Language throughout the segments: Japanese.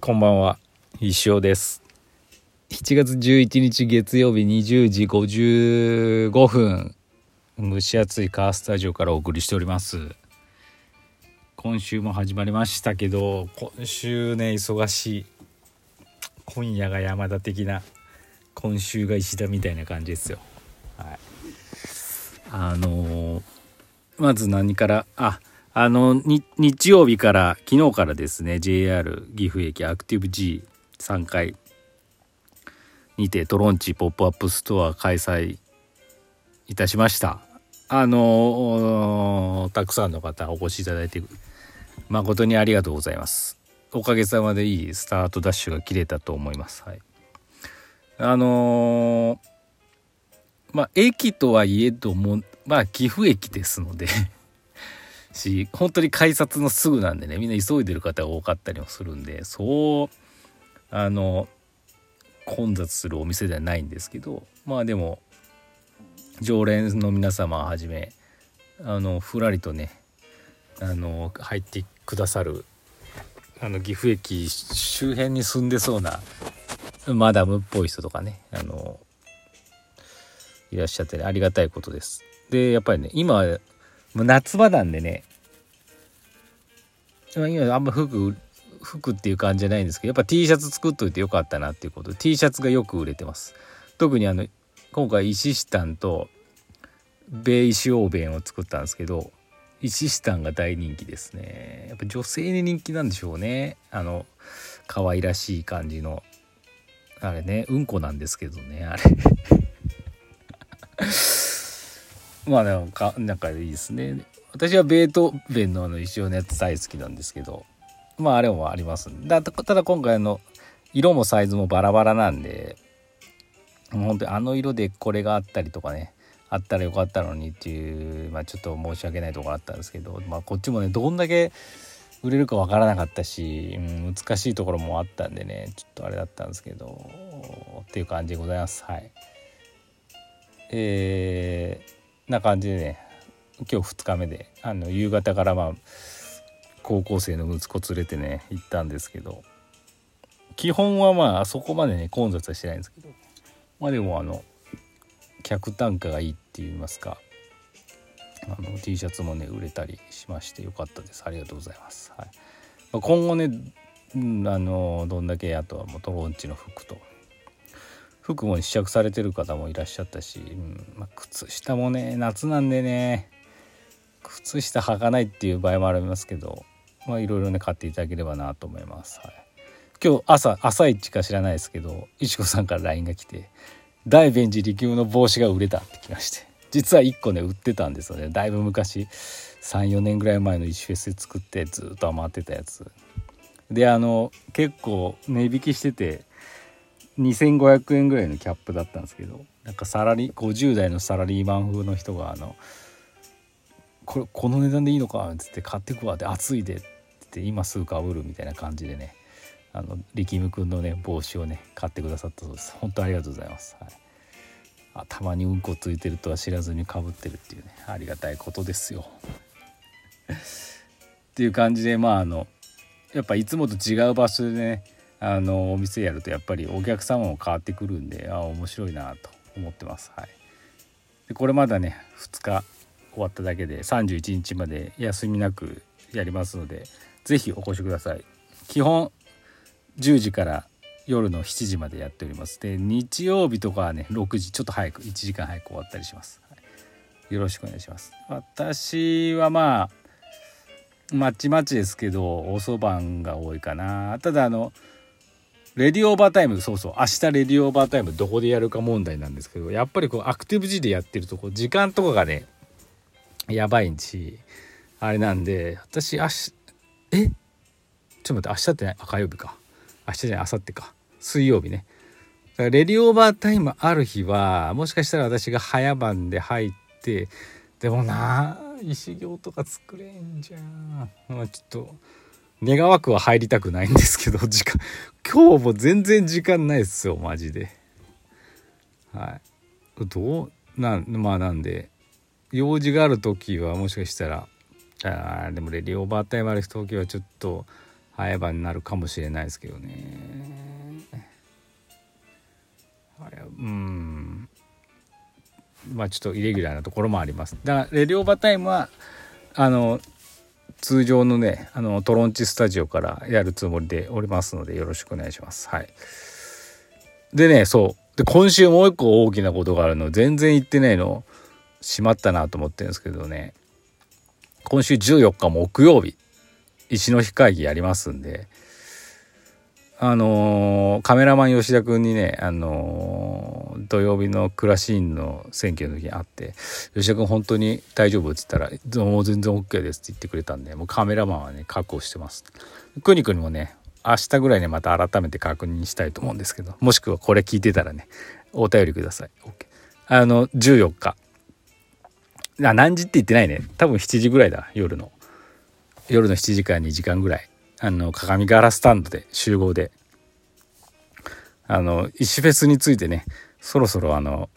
こんばんは。石尾です。7月11日月曜日20時55分。蒸し暑いカースタジオからお送りしております。今週も始まりましたけど今週ね忙しい。今夜が山田的な今週が石田みたいな感じですよ。はい。あのー、まず何からああの日曜日から昨日からですね JR 岐阜駅アクティブ G3 階にてトロンチポップアップストア開催いたしました。あのたくさんの方お越しいただいて誠にありがとうございます。おかげさまでいいスタートダッシュが切れたと思います。はい。あのー、まあ駅とはいえどもまあ岐阜駅ですのでし本当に改札のすぐなんでねみんな急いでる方が多かったりもするんでそうあの混雑するお店ではないんですけどまあでも常連の皆様はじめあのふらりとねあの入ってくださるあの岐阜駅周辺に住んでそうなマダムっぽい人とかねあのいらっしゃって、ね、ありがたいことです。でやっぱりね今もう夏場なんでね。今あんま服服っていう感じじゃないんですけどやっぱ T シャツ作っといてよかったなっていうこと。で T シャツがよく売れてます。特にあの今回石シタンとベイシオーベンを作ったんですけど石シタンが大人気ですね。やっぱ女性に人気なんでしょうね。あの可愛らしい感じのあれねうんこなんですけどねあれ。まあでもかなんかいいですね。私はベートーベンのあの石尾のやつ大好きなんですけど。まああれもありますだただ今回の色もサイズもバラバラなんで。本当にあの色でこれがあったりとかね。あったらよかったのにっていう、まあ、ちょっと申し訳ないところあったんですけど、まあ、こっちもねどんだけ売れるかわからなかったし、うん、難しいところもあったんでね。ちょっとあれだったんですけど。っていう感じでございます。はい。えー、な感じでね今日2日目であの夕方からまあ高校生の息子連れてね行ったんですけど基本はまあそこまでね混雑はしてないんですけどまあでもあの客単価がいいって言いますかあの T シャツもね売れたりしましてよかったです。ありがとうございます、はい。まあ、今後ね、うん、あのどんだけあとはもうトロンチの服と服も試着されてる方もいらっしゃったし、うんまあ、靴下もね夏なんでね靴下履かないっていう場合もありますけどまあいろいろね買っていただければなと思います、はい、今日朝朝一か知らないですけどいちこさんから LINE が来て「大便寺力の帽子が売れた」って来まして実は1個ね売ってたんですよね。だいぶ昔34年ぐらい前の石フェスで作ってずっと余ってたやつ。であの結構値引きしてて2500円ぐらいのキャップだったんですけどなんかサラリー50代のサラリーマン風の人があのこれこの値段でいいのかっつって買ってくわって暑いでって今すぐかぶるみたいな感じでねあの力むくんのね帽子をね買ってくださったそうです。本当ありがとうございます、はい、あたまにうんこついてるとは知らずにかぶってるっていうねありがたいことですよ。っていう感じでまああのやっぱいつもと違う場所でねあのお店やるとやっぱりお客様も変わってくるんであ面白いなと思ってます。はい、でこれまだね2日終わっただけで31日まで休みなくやりますので是非お越しください。基本10時から夜の7時までやっております。で日曜日とかはね6時ちょっと早く1時間早く終わったりします。はい、よろしくお願いします。私はまあまちまちですけど遅番が多いかなただあのレディオーバータイムそうそう明日レディオーバータイムどこでやるか問題なんですけどやっぱりこうアクティブ G でやってるとこ時間とかがねやばいしあれなんで私明日え？ちょっと待って明日ってあ火曜日か。明日じゃない明後日か。水曜日ね。だからレディオーバータイムある日はもしかしたら私が早番で入ってでもな石行とか作れんじゃん。まあちょっと願わくは入りたくないんですけど 時間今日も全然時間ないっすよマジで。はい。どうなんまあなんで用事がある時はもしかしたらあでもレディオーバータイムある時はちょっと早番になるかもしれないですけどね。うん。まあちょっとイレギュラーなところもあります。だからレディオーバータイムはあの通常のねあのトロンチスタジオからやるつもりでおりますのでよろしくお願いします。はい。でねそう。で今週もう一個大きなことがあるの全然言ってないの。しまったなと思ってるんですけどね。今週14日木曜日。石の日会議やりますんで。あのー、カメラマン吉田君にね、あのー、土曜日のクラシーンの選挙の時に会って「吉田君本当に大丈夫?」って言ったら「もう全然 OK です」って言ってくれたんでもうカメラマンはね確保してます。くにくにもね明日ぐらいにまた改めて確認したいと思うんですけどもしくはこれ聞いてたらねお便りください。OK、あの14日あ何時って言ってないね多分7時ぐらいだ夜の夜の7時から2時間ぐらいあの鏡ガラスタンドで集合で。あの石フェスについてねそろそろあの、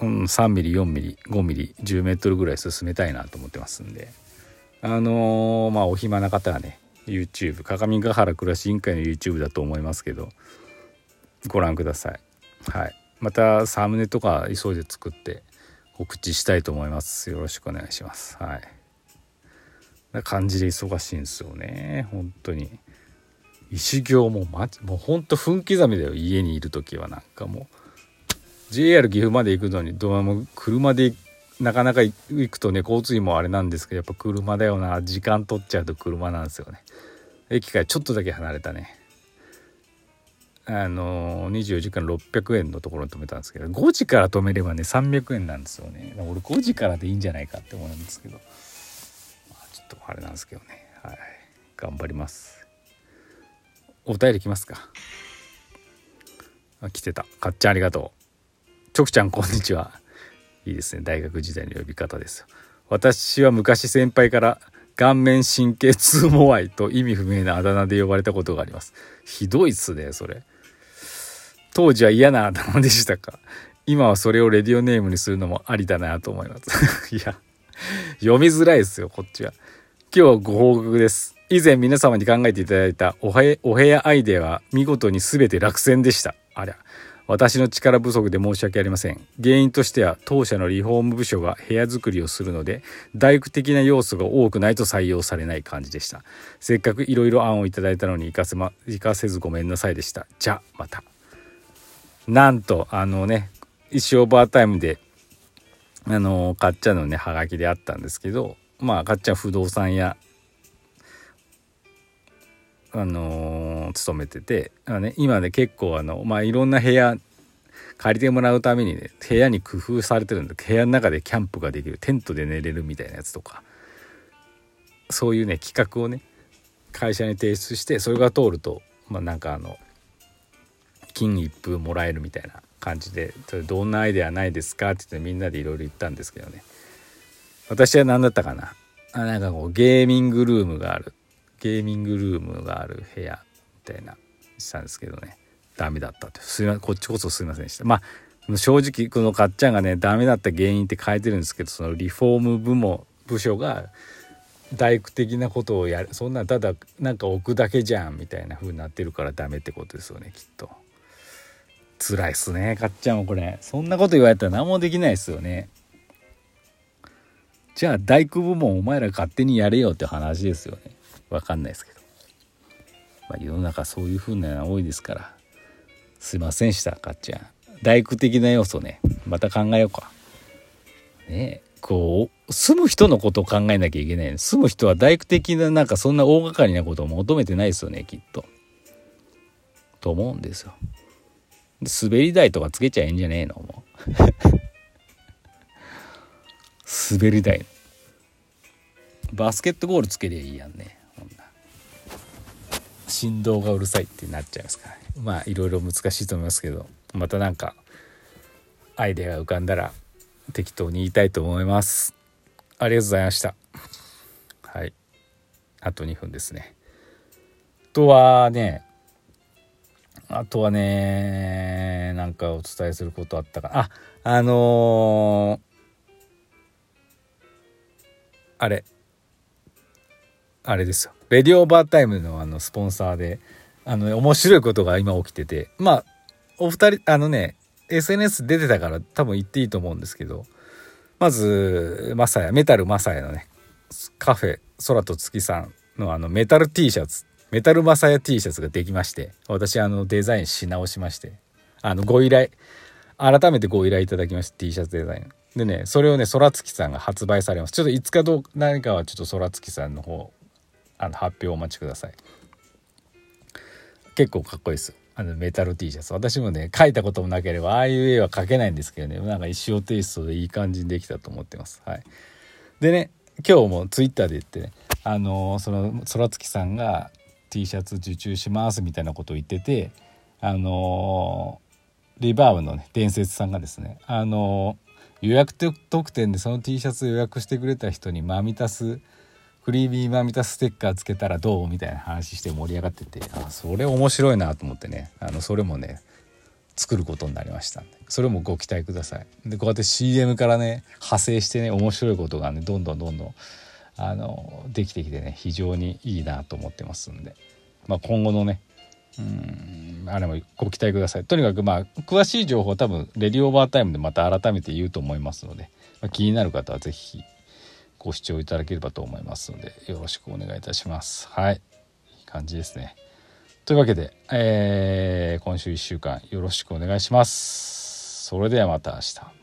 うん、3ミリ4ミリ5ミリ10メートルぐらい進めたいなと思ってますんで。あのー、まあお暇な方はね YouTube 鏡ヶ原暮らし委員会の YouTube だと思いますけどご覧ください。はい。またサムネとか急いで作って告知したいと思います。よろしくお願いします。はい。な感じで忙しいんですよね。本当に。石行もまもうほんと分刻みだよ。家にいる時はなんかもう。JR 岐阜まで行くのにどうも車でなかなか行くとね交通費もあれなんですけどやっぱ車だよな。時間取っちゃうと車なんですよね。駅からちょっとだけ離れたね。あの24時間600円のところに止めたんですけど5時から止めればね300円なんですよね。俺5時からでいいんじゃないかって思うんですけど、とあれなんですけどね。はい。頑張ります。お便り来ますか。あ来てた。かっちゃんありがとう。ちょくちゃんこんにちは。いいですね。大学時代の呼び方です私は昔先輩から顔面神経痛モアイと意味不明なあだ名で呼ばれたことがあります。ひどいっすねそれ。当時は嫌な頭でしたか。今はそれをレディオネームにするのもありだなと思います。いや読みづらいですよこっちは。今日はご報告です。以前皆様に考えていただいたお部屋アイデアは見事に全て落選でした。ありゃ私の力不足で申し訳ありません。原因としては当社のリフォーム部署が部屋作りをするので大工的な要素が多くないと採用されない感じでした。せっかくいろいろ案をいただいたのに活かせ,、ま、活かせずごめんなさいでした。じゃあまた。なんとあのね一生オーバータイムであのかっちゃんのねはがきであったんですけどまあかっちゃん不動産屋あのー、勤めててあ、ね、今ね結構あの、まあ、いろんな部屋借りてもらうためにね部屋に工夫されてるんで部屋の中でキャンプができる。テントで寝れるみたいなやつとか。そういうね企画をね会社に提出してそれが通るとまあなんかあの金一封もらえるみたいな感じで「どんなアイデアないですか?」って言ってみんなでいろいろ言ったんですけどね。私は何だったかな？あなんかこうゲーミングルームがある。ゲーミングルームがある部屋みたいなしたんですけどね。ダメだったってすいませんこっちこそすいませんでした。まあ正直このかっちゃんがねダメだった原因って書いてるんですけどそのリフォーム部門部署が大工的なことをやる。そんなただなんか置くだけじゃんみたいな風になってるからダメってことですよねきっと。辛いっすねかっちゃんもこれ。そんなこと言われたら何もできないっすよね。じゃあ大工部門お前ら勝手にやれよって話ですよね。わかんないですけど、まあ、世の中そういう風なの多いですから。すいませんでしたかっちゃん。大工的な要素ね。また考えようか。ねこう住む人のことを考えなきゃいけない住む人は大工的ななんかそんな大掛かりなことを求めてないですよねきっと。と思うんですよ。滑り台とかつけちゃえんじゃねえの？もう。滑り台。バスケットゴールつけりゃいいやんね。振動がうるさいってなっちゃいますからね。まあいろいろ難しいと思いますけど。また何かアイデアが浮かんだら適当に言いたいと思います。ありがとうございました。はい。あと2分ですね。あとはねあとはねなんかお伝えすることあったかな。ああのー、あれ。あれですよ。レディオバータイムのあのスポンサーであの、面白いことが今起きてて。まあお二人あのね SNS 出てたから多分言っていいと思うんですけど。まずマサヤメタルマサヤのねカフェ空と月さんのあのメタル T シャツメタルマサヤ T シャツができまして私あのデザインし直しましてあのご依頼改めてご依頼いただきました T シャツデザインでねそれをね空月さんが発売されます。ちょっといつかどう何かはちょっと空月さんの方あの発表お待ちください。結構かっこいいです。あのメタル T シャツ。私もね書いたこともなければああいう絵は描けないんですけどね。なんか石尾テイストでいい感じにできたと思ってます。はい。でね今日もツイッターで言ってねあのその空月さんが T シャツ受注しますみたいなことを言っててあのリバーブのね伝説さんがですねあの予約特典でその T シャツ予約してくれた人にマミタスクリーミーマミタステッカーつけたらどうみたいな話して盛り上がっててあそれ面白いなと思ってね。あのそれもね作ることになりましたんで。それもご期待ください。でこうやって CM からね派生してね面白いことがねどんどんどんどんあのできてきてね非常にいいなと思ってますんで、まあ、今後のねうん。あれもご期待ください。とにかくまあ詳しい情報多分レディオーバータイムでまた改めて言うと思いますので、まあ、気になる方は是非ご視聴いただければと思いますのでよろしくお願いいたします。はい。いい感じですね。というわけで、えー、今週1週間よろしくお願いします。それではまた明日。